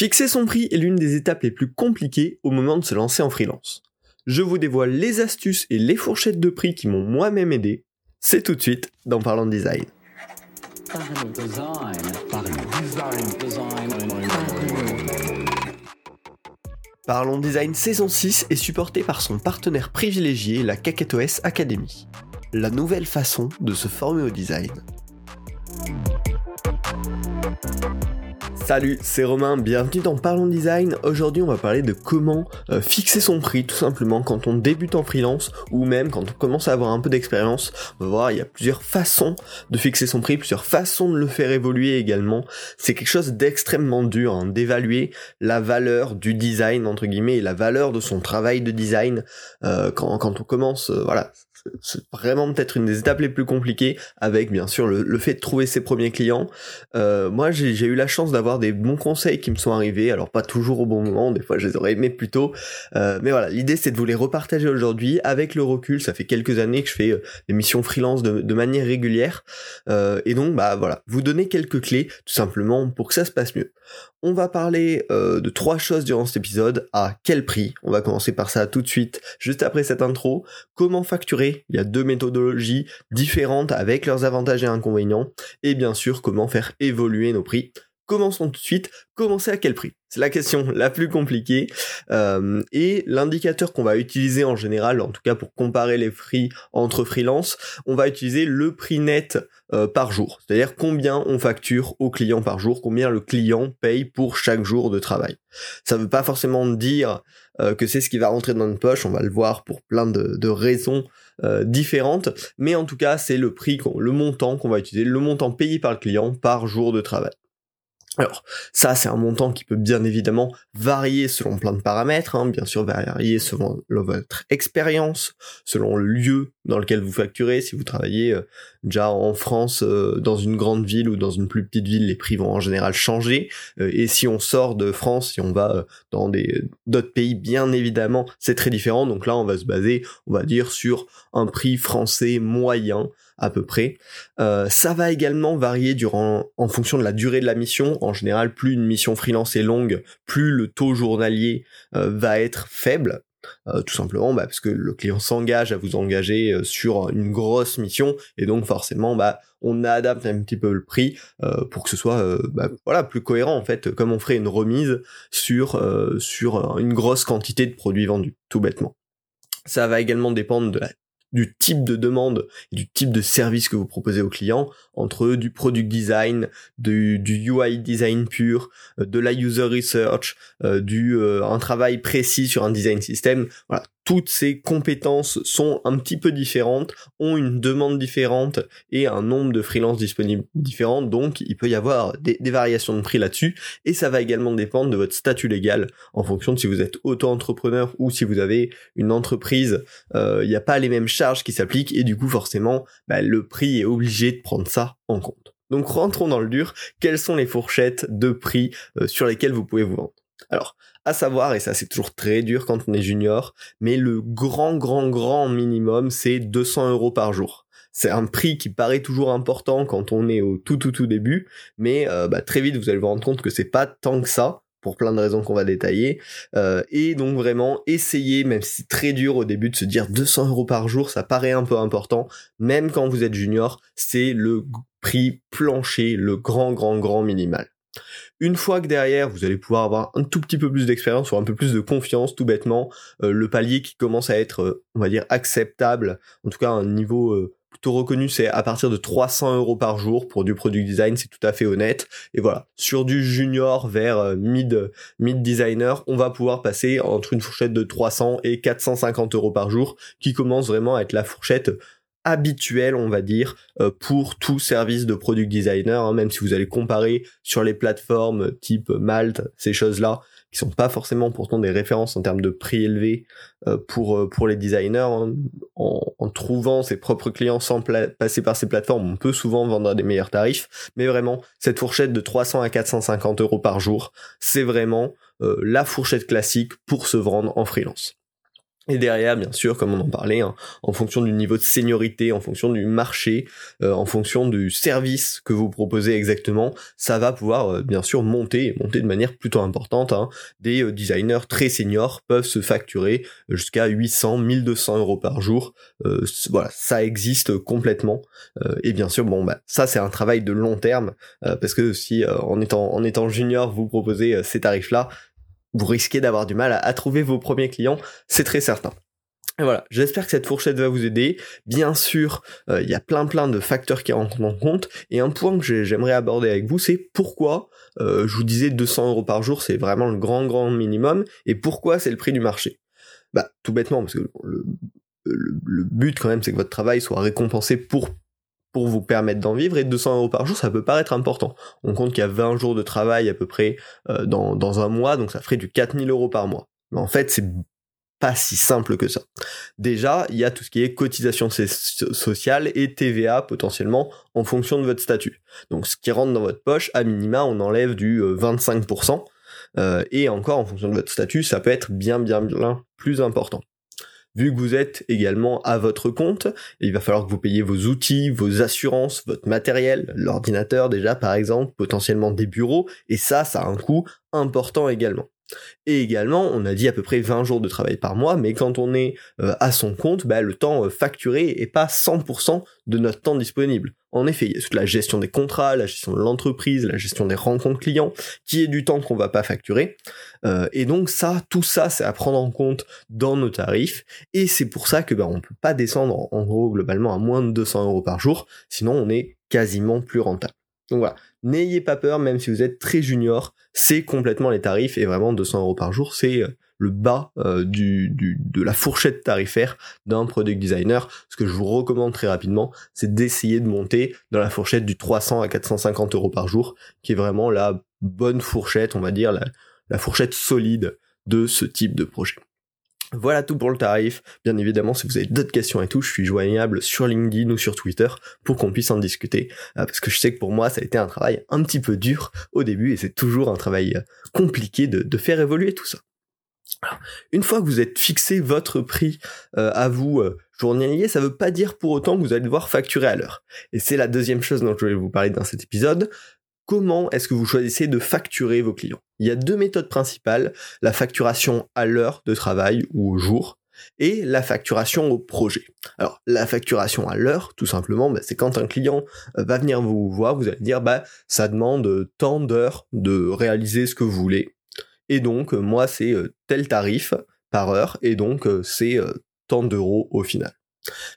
Fixer son prix est l'une des étapes les plus compliquées au moment de se lancer en freelance. Je vous dévoile les astuces et les fourchettes de prix qui m'ont moi-même aidé. C'est tout de suite dans Parlant Design. Parlons Design saison 6 est supporté par son partenaire privilégié, la KaketoS Academy. La nouvelle façon de se former au design. Salut, c'est Romain, bienvenue dans Parlons Design. Aujourd'hui, on va parler de comment euh, fixer son prix tout simplement quand on débute en freelance ou même quand on commence à avoir un peu d'expérience. On va voir, il y a plusieurs façons de fixer son prix, plusieurs façons de le faire évoluer également. C'est quelque chose d'extrêmement dur hein, d'évaluer la valeur du design entre guillemets et la valeur de son travail de design euh, quand, on commence. Euh, voilà, c'est vraiment peut-être une des étapes les plus compliquées avec bien sûr le, fait de trouver ses premiers clients. Euh, moi j'ai eu la chance d'avoir des bons conseils qui me sont arrivés, alors pas toujours au bon moment, des fois je les aurais aimés plus tôt, euh, mais voilà, l'idée c'est de vous les repartager aujourd'hui avec le recul, ça fait quelques années que je fais euh, des missions freelance de, manière régulière, et donc bah voilà, vous donner quelques clés tout simplement pour que ça se passe mieux. On va parler de trois choses durant cet épisode. À quel prix? On va commencer par ça tout de suite, juste après cette intro. Comment facturer? Il y a deux méthodologies différentes avec leurs avantages et inconvénients. Et bien sûr, comment faire évoluer nos prix. Commençons tout de suite. Commencer à quel prix? C'est la question la plus compliquée. Euh, et l'indicateur qu'on va utiliser en général, en tout cas pour comparer les prix entre freelance, on va utiliser le prix net euh, par jour. C'est-à-dire combien on facture au client par jour, combien le client paye pour chaque jour de travail. Ça ne veut pas forcément dire euh, que c'est ce qui va rentrer dans notre poche, on va le voir pour plein de, raisons différentes, mais en tout cas c'est le prix, le montant qu'on va utiliser, le montant payé par le client par jour de travail. Alors ça c'est un montant qui peut bien évidemment varier selon plein de paramètres, hein. bien sûr varier selon votre expérience, selon le lieu dans lequel vous facturez, si vous travaillez euh, déjà en France euh, dans une grande ville ou dans une plus petite ville, les prix vont en général changer, euh, et si on sort de France, si on va dans d'autres pays, bien évidemment c'est très différent, donc là on va se baser, on va dire sur un prix français moyen, à peu près. Euh, ça va également varier durant, en fonction de la durée de la mission. En général, plus une mission freelance est longue, plus le taux journalier euh, va être faible. Euh, tout simplement bah, parce que le client s'engage à vous engager sur une grosse mission et donc forcément bah, on adapte un petit peu le prix pour que ce soit bah, voilà plus cohérent en fait comme on ferait une remise sur sur une grosse quantité de produits vendus tout bêtement ça va également dépendre de la du type de demande et du type de service que vous proposez aux clients, entre du product design, du, du UI design pur, euh, de la user research, euh, du euh, un travail précis sur un design system. Voilà, toutes ces compétences sont un petit peu différentes, ont une demande différente et un nombre de freelances disponibles différents, donc il peut y avoir des, variations de prix là-dessus, et ça va également dépendre de votre statut légal, en fonction de si vous êtes auto-entrepreneur ou si vous avez une entreprise, euh, il n'y a pas les mêmes charges qui s'appliquent, et du coup forcément, bah, le prix est obligé de prendre ça en compte. Donc rentrons dans le dur, quelles sont les fourchettes de prix euh, sur lesquelles vous pouvez vous vendre? Alors, à savoir, et ça c'est toujours très dur quand on est junior, mais le grand, grand, grand minimum, c'est 200 euros par jour. C'est un prix qui paraît toujours important quand on est au tout, tout, tout début, mais euh, bah, très vite vous allez vous rendre compte que c'est pas tant que ça pour plein de raisons qu'on va détailler. Euh, et donc vraiment essayer, même si c'est très dur au début de se dire 200 euros par jour, ça paraît un peu important, même quand vous êtes junior, c'est le prix plancher, le grand, grand, grand minimal. Une fois que derrière, vous allez pouvoir avoir un tout petit peu plus d'expérience ou un peu plus de confiance, tout bêtement, euh, le palier qui commence à être, euh, on va dire, acceptable, en tout cas un niveau euh, plutôt reconnu, c'est à partir de 300 euros par jour pour du product design, c'est tout à fait honnête. Et voilà, sur du junior vers mid, mid designer, on va pouvoir passer entre une fourchette de 300 et 450 euros par jour, qui commence vraiment à être la fourchette habituel, on va dire, euh, pour tout service de product designer, hein, même si vous allez comparer sur les plateformes type Malte, ces choses-là, qui sont pas forcément pourtant des références en termes de prix élevés euh, pour euh, pour les designers. Hein. En, en, trouvant ses propres clients sans passer par ces plateformes, on peut souvent vendre à des meilleurs tarifs. Mais vraiment, cette fourchette de 300 à 450 euros par jour, c'est vraiment la fourchette classique pour se vendre en freelance. Et derrière, bien sûr, comme on en parlait, hein, en fonction du niveau de seniorité, en fonction du marché, euh, en fonction du service que vous proposez exactement, ça va pouvoir euh, bien sûr monter, monter de manière plutôt importante. Hein. Des euh, designers très seniors peuvent se facturer jusqu'à 800, 1200 euros par jour. voilà, ça existe complètement. et bien sûr, bon, bah ça c'est un travail de long terme parce que si en étant en étant junior vous proposez ces tarifs-là, vous risquez d'avoir du mal à, trouver vos premiers clients, c'est très certain. Et voilà, j'espère que cette fourchette va vous aider. Bien sûr, euh, il y a plein plein de facteurs qui rentrent en compte. Et un point que j'aimerais aborder avec vous, c'est pourquoi, euh, je vous disais 200 euros par jour, c'est vraiment le grand grand minimum, et pourquoi c'est le prix du marché? Bah, tout bêtement, parce que le, le but quand même, c'est que votre travail soit récompensé pour pour vous permettre d'en vivre et 200 euros par jour ça peut paraître important. On compte qu'il y a 20 jours de travail à peu près euh, dans, dans un mois donc ça ferait du 4000 euros par mois. Mais en fait c'est pas si simple que ça. Déjà, il y a tout ce qui est cotisation sociale et TVA potentiellement en fonction de votre statut. Donc ce qui rentre dans votre poche, à minima, on enlève du 25%. Euh, euh, et encore, en fonction de votre statut, ça peut être bien bien bien plus important. Vu que vous êtes également à votre compte, il va falloir que vous payiez vos outils, vos assurances, votre matériel, l'ordinateur déjà par exemple, potentiellement des bureaux, et ça, ça a un coût important également. Et également, on a dit à peu près 20 jours de travail par mois, mais quand on est euh, à son compte, bah, le temps euh, facturé est pas 100% de notre temps disponible. En effet, il y a toute la gestion des contrats, la gestion de l'entreprise, la gestion des rencontres clients, qui est du temps qu'on va pas facturer. Euh, et donc ça, tout ça, c'est à prendre en compte dans nos tarifs. Et c'est pour ça que bah, on peut pas descendre en gros globalement à moins de 200 euros par jour, sinon on est quasiment plus rentable. Donc voilà, n'ayez pas peur, même si vous êtes très junior, c'est complètement les tarifs et vraiment 200 euros par jour, c'est euh, le bas euh, du, de la fourchette tarifaire d'un product designer. Ce que je vous recommande très rapidement, c'est d'essayer de monter dans la fourchette du 300 à 450 euros par jour, qui est vraiment la bonne fourchette, on va dire, la fourchette solide de ce type de projet. Voilà tout pour le tarif. Bien évidemment, si vous avez d'autres questions et tout, je suis joignable sur LinkedIn ou sur Twitter pour qu'on puisse en discuter. Euh, parce que je sais que pour moi, ça a été un travail un petit peu dur au début et c'est toujours un travail euh, compliqué de, faire évoluer tout ça. une fois que vous êtes fixé votre prix euh, à vous journalier, ça veut pas dire pour autant que vous allez devoir facturer à l'heure. Et c'est la deuxième chose dont je voulais vous parler dans cet épisode comment est-ce que vous choisissez de facturer vos clients? Il y a deux méthodes principales, la facturation à l'heure de travail ou au jour et la facturation au projet. Alors la facturation à l'heure, tout simplement, bah, c'est quand un client euh, va venir vous voir, vous allez dire bah ça demande tant d'heures de réaliser ce que vous voulez. Et donc euh, moi c'est euh, tel tarif par heure et donc c'est tant d'euros au final.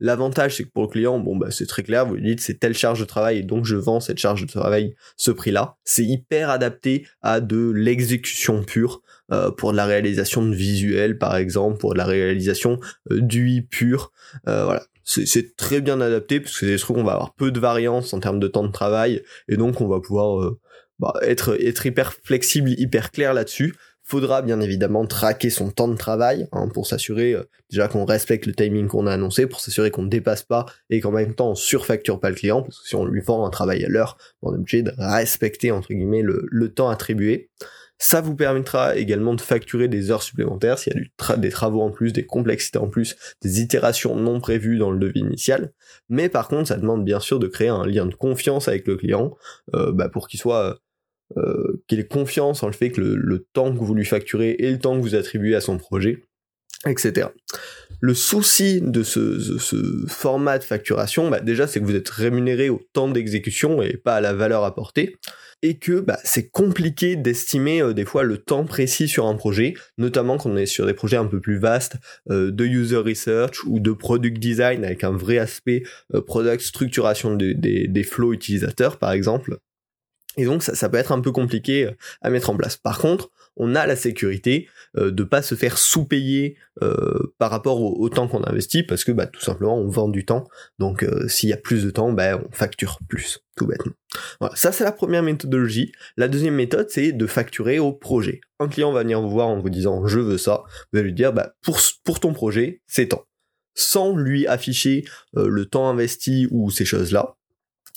L'avantage, c'est que pour le client, bon, bah, c'est très clair, vous lui dites c'est telle charge de travail et donc je vends cette charge de travail ce prix-là. C'est hyper adapté à de l'exécution pure, euh, pour de la réalisation de visuels par exemple, pour de la réalisation euh, d'UI pur. Euh, voilà. C'est très bien adapté parce que c'est des trucs qu'on va avoir peu de variance en termes de temps de travail et donc on va pouvoir bah, être, être hyper flexible, hyper clair là-dessus faudra bien évidemment traquer son temps de travail hein, pour s'assurer euh, déjà qu'on respecte le timing qu'on a annoncé, pour s'assurer qu'on ne dépasse pas et qu'en même temps on surfacture pas le client, parce que si on lui vend un travail à l'heure, on est obligé de respecter entre guillemets le, temps attribué. Ça vous permettra également de facturer des heures supplémentaires s'il y a des travaux en plus, des complexités en plus, des itérations non prévues dans le devis initial. Mais par contre, ça demande bien sûr de créer un lien de confiance avec le client euh, bah, pour qu'il soit euh, qu'il ait confiance en le fait que le, temps que vous lui facturez et le temps que vous attribuez à son projet, etc. Le souci de ce, format de facturation, bah, déjà, c'est que vous êtes rémunéré au temps d'exécution et pas à la valeur apportée, et que bah, c'est compliqué d'estimer euh, des fois le temps précis sur un projet, notamment quand on est sur des projets un peu plus vastes euh, de user research ou de product design avec un vrai aspect product structuration des flows utilisateurs par exemple. Et donc ça, ça, peut être un peu compliqué euh, à mettre en place. Par contre, on a la sécurité euh, de pas se faire sous-payer euh, par rapport au, temps qu'on investit parce que bah, tout simplement on vend du temps. Donc euh, s'il y a plus de temps, bah, on facture plus, tout bêtement. Voilà, ça c'est la première méthodologie. La deuxième méthode c'est de facturer au projet. Un client va venir vous voir en vous disant je veux ça. Vous allez lui dire bah, pour, pour ton projet c'est temps. Sans lui afficher le temps investi ou ces choses-là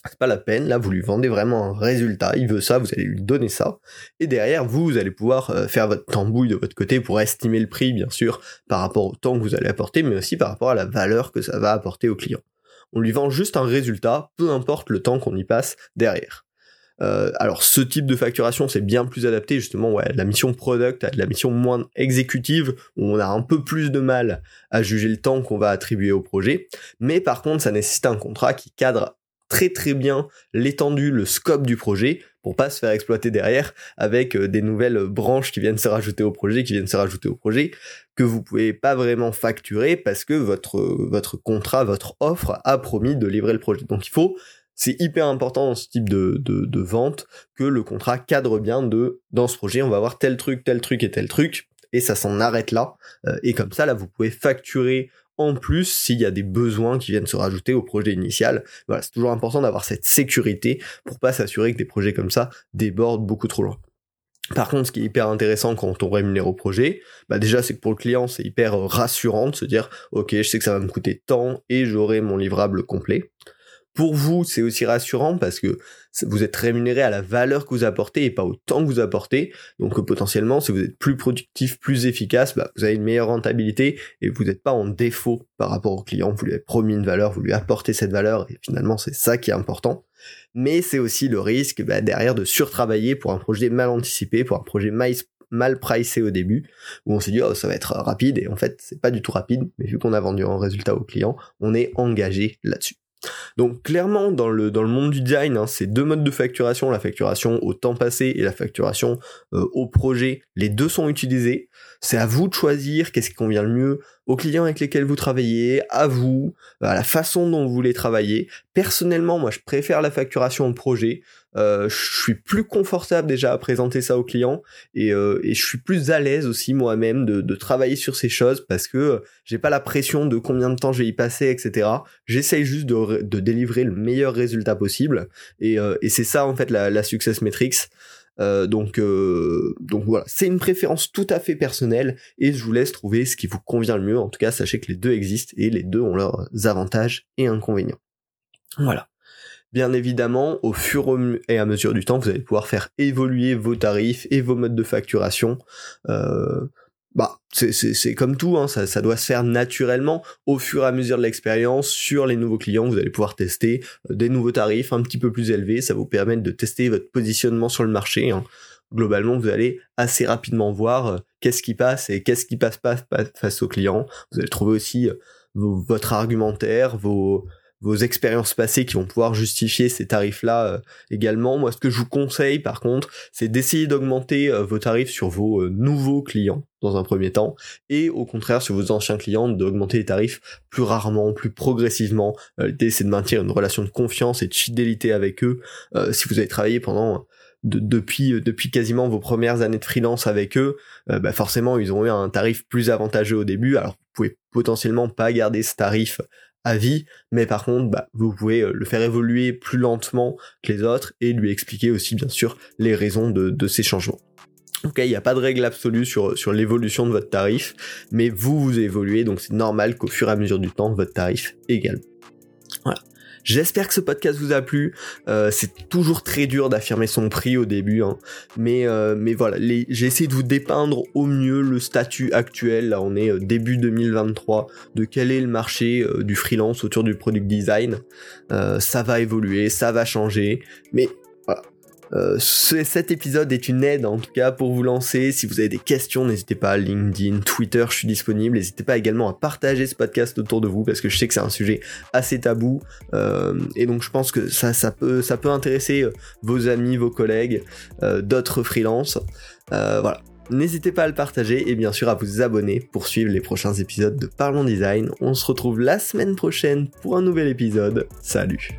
c'est pas la peine, là vous lui vendez vraiment un résultat, il veut ça, vous allez lui donner ça, et derrière vous, vous allez pouvoir euh, faire votre tambouille de votre côté pour estimer le prix bien sûr par rapport au temps que vous allez apporter, mais aussi par rapport à la valeur que ça va apporter au client. On lui vend juste un résultat, peu importe le temps qu'on y passe derrière. Euh, alors ce type de facturation c'est bien plus adapté justement ouais, la mission product à la mission moins exécutive où on a un peu plus de mal à juger le temps qu'on va attribuer au projet. Mais par contre ça nécessite un contrat qui cadre très très bien l'étendue, le scope du projet pour pas se faire exploiter derrière avec euh, des nouvelles branches qui viennent se rajouter au projet, qui viennent se rajouter au projet, que vous pouvez pas vraiment facturer parce que votre, votre contrat, votre offre a promis de livrer le projet. Donc il faut, c'est hyper important dans ce type de, de, de vente que le contrat cadre bien de, dans ce projet, on va avoir tel truc, tel truc et tel truc, et ça s'en arrête là. Euh, et comme ça, là, vous pouvez facturer en plus s'il y a des besoins qui viennent se rajouter au projet initial. C'est toujours important d'avoir cette sécurité pour pas s'assurer que des projets comme ça débordent beaucoup trop loin. Par contre, ce qui est hyper intéressant quand on rémunère au projet, bah déjà c'est que pour le client c'est hyper rassurant de se dire ok je sais que ça va me coûter tant et j'aurai mon livrable complet. Pour vous, c'est aussi rassurant parce que vous êtes rémunéré à la valeur que vous apportez et pas au temps que vous apportez. Donc potentiellement, si vous êtes plus productif, plus efficace, bah, vous avez une meilleure rentabilité et vous n'êtes pas en défaut par rapport au client. Vous lui avez promis une valeur, vous lui apportez cette valeur et finalement c'est ça qui est important. Mais c'est aussi le risque bah, derrière de surtravailler pour un projet mal anticipé, pour un projet mal mal pricé au début, où on s'est dit oh ça va être rapide et en fait c'est pas du tout rapide, mais vu qu'on a vendu un résultat au client, on est engagé là-dessus. Donc clairement dans le dans le monde du design, hein, c'est deux modes de facturation, la facturation au temps passé et la facturation euh, au projet, les deux sont utilisés. C'est à vous de choisir qu'est-ce qui convient le mieux aux clients avec lesquels vous travaillez, à vous, à la façon dont vous voulez travailler. Personnellement, moi, je préfère la facturation au projet. Euh, je suis plus confortable déjà à présenter ça aux clients et, euh, et je suis plus à l'aise aussi moi-même de, de, travailler sur ces choses parce que j'ai pas la pression de combien de temps je vais y passer, etc. J'essaye juste de, de, délivrer le meilleur résultat possible et, euh, et c'est ça en fait la, la success metrics. Euh, donc, euh, donc voilà, c'est une préférence tout à fait personnelle et je vous laisse trouver ce qui vous convient le mieux. En tout cas, sachez que les deux existent et les deux ont leurs avantages et inconvénients. Voilà. Bien évidemment, au fur et à mesure du temps, vous allez pouvoir faire évoluer vos tarifs et vos modes de facturation. Euh, bah, c'est comme tout, hein, ça, ça, doit se faire naturellement au fur et à mesure de l'expérience sur les nouveaux clients. Vous allez pouvoir tester euh, des nouveaux tarifs un petit peu plus élevés. Ça vous permettre de tester votre positionnement sur le marché. Hein. Globalement, vous allez assez rapidement voir euh, qu'est-ce qui passe et qu'est-ce qui passe pas face aux clients. Vous allez trouver aussi euh, votre argumentaire, vos, vos expériences passées qui vont pouvoir justifier ces tarifs-là euh, également. Moi, ce que je vous conseille, par contre, c'est d'essayer d'augmenter euh, vos tarifs sur vos euh, nouveaux clients dans un premier temps, et au contraire sur vos anciens clients, d'augmenter les tarifs plus rarement, plus progressivement. L'idée, c'est de maintenir une relation de confiance et de fidélité avec eux. si vous avez travaillé pendant depuis depuis quasiment vos premières années de freelance avec eux, bah forcément ils ont eu un tarif plus avantageux au début. Alors vous pouvez potentiellement pas garder ce tarif à vie, mais par contre, bah, vous pouvez euh, le faire évoluer plus lentement que les autres et lui expliquer aussi, bien sûr, les raisons de, ces changements. Ok, il n'y a pas de règle absolue sur, sur l'évolution de votre tarif, mais vous, vous évoluez, donc c'est normal qu'au fur et à mesure du temps, votre tarif également. Voilà. J'espère que ce podcast vous a plu. Euh, c'est toujours très dur d'affirmer son prix au début, hein. mais euh, mais voilà, j'ai essayé de vous dépeindre au mieux le statut actuel. Là, on est euh, début 2023 de quel est le marché du freelance autour du product design. ça va évoluer, ça va changer, mais euh, cet épisode est une aide en tout cas pour vous lancer. Si vous avez des questions, n'hésitez pas à LinkedIn, Twitter, je suis disponible. N'hésitez pas également à partager ce podcast autour de vous parce que je sais que c'est un sujet assez tabou euh, et donc je pense que ça, peut intéresser euh, vos amis, vos collègues, d'autres freelances. voilà. N'hésitez pas à le partager et bien sûr à vous abonner pour suivre les prochains épisodes de Parlons Design. On se retrouve la semaine prochaine pour un nouvel épisode. Salut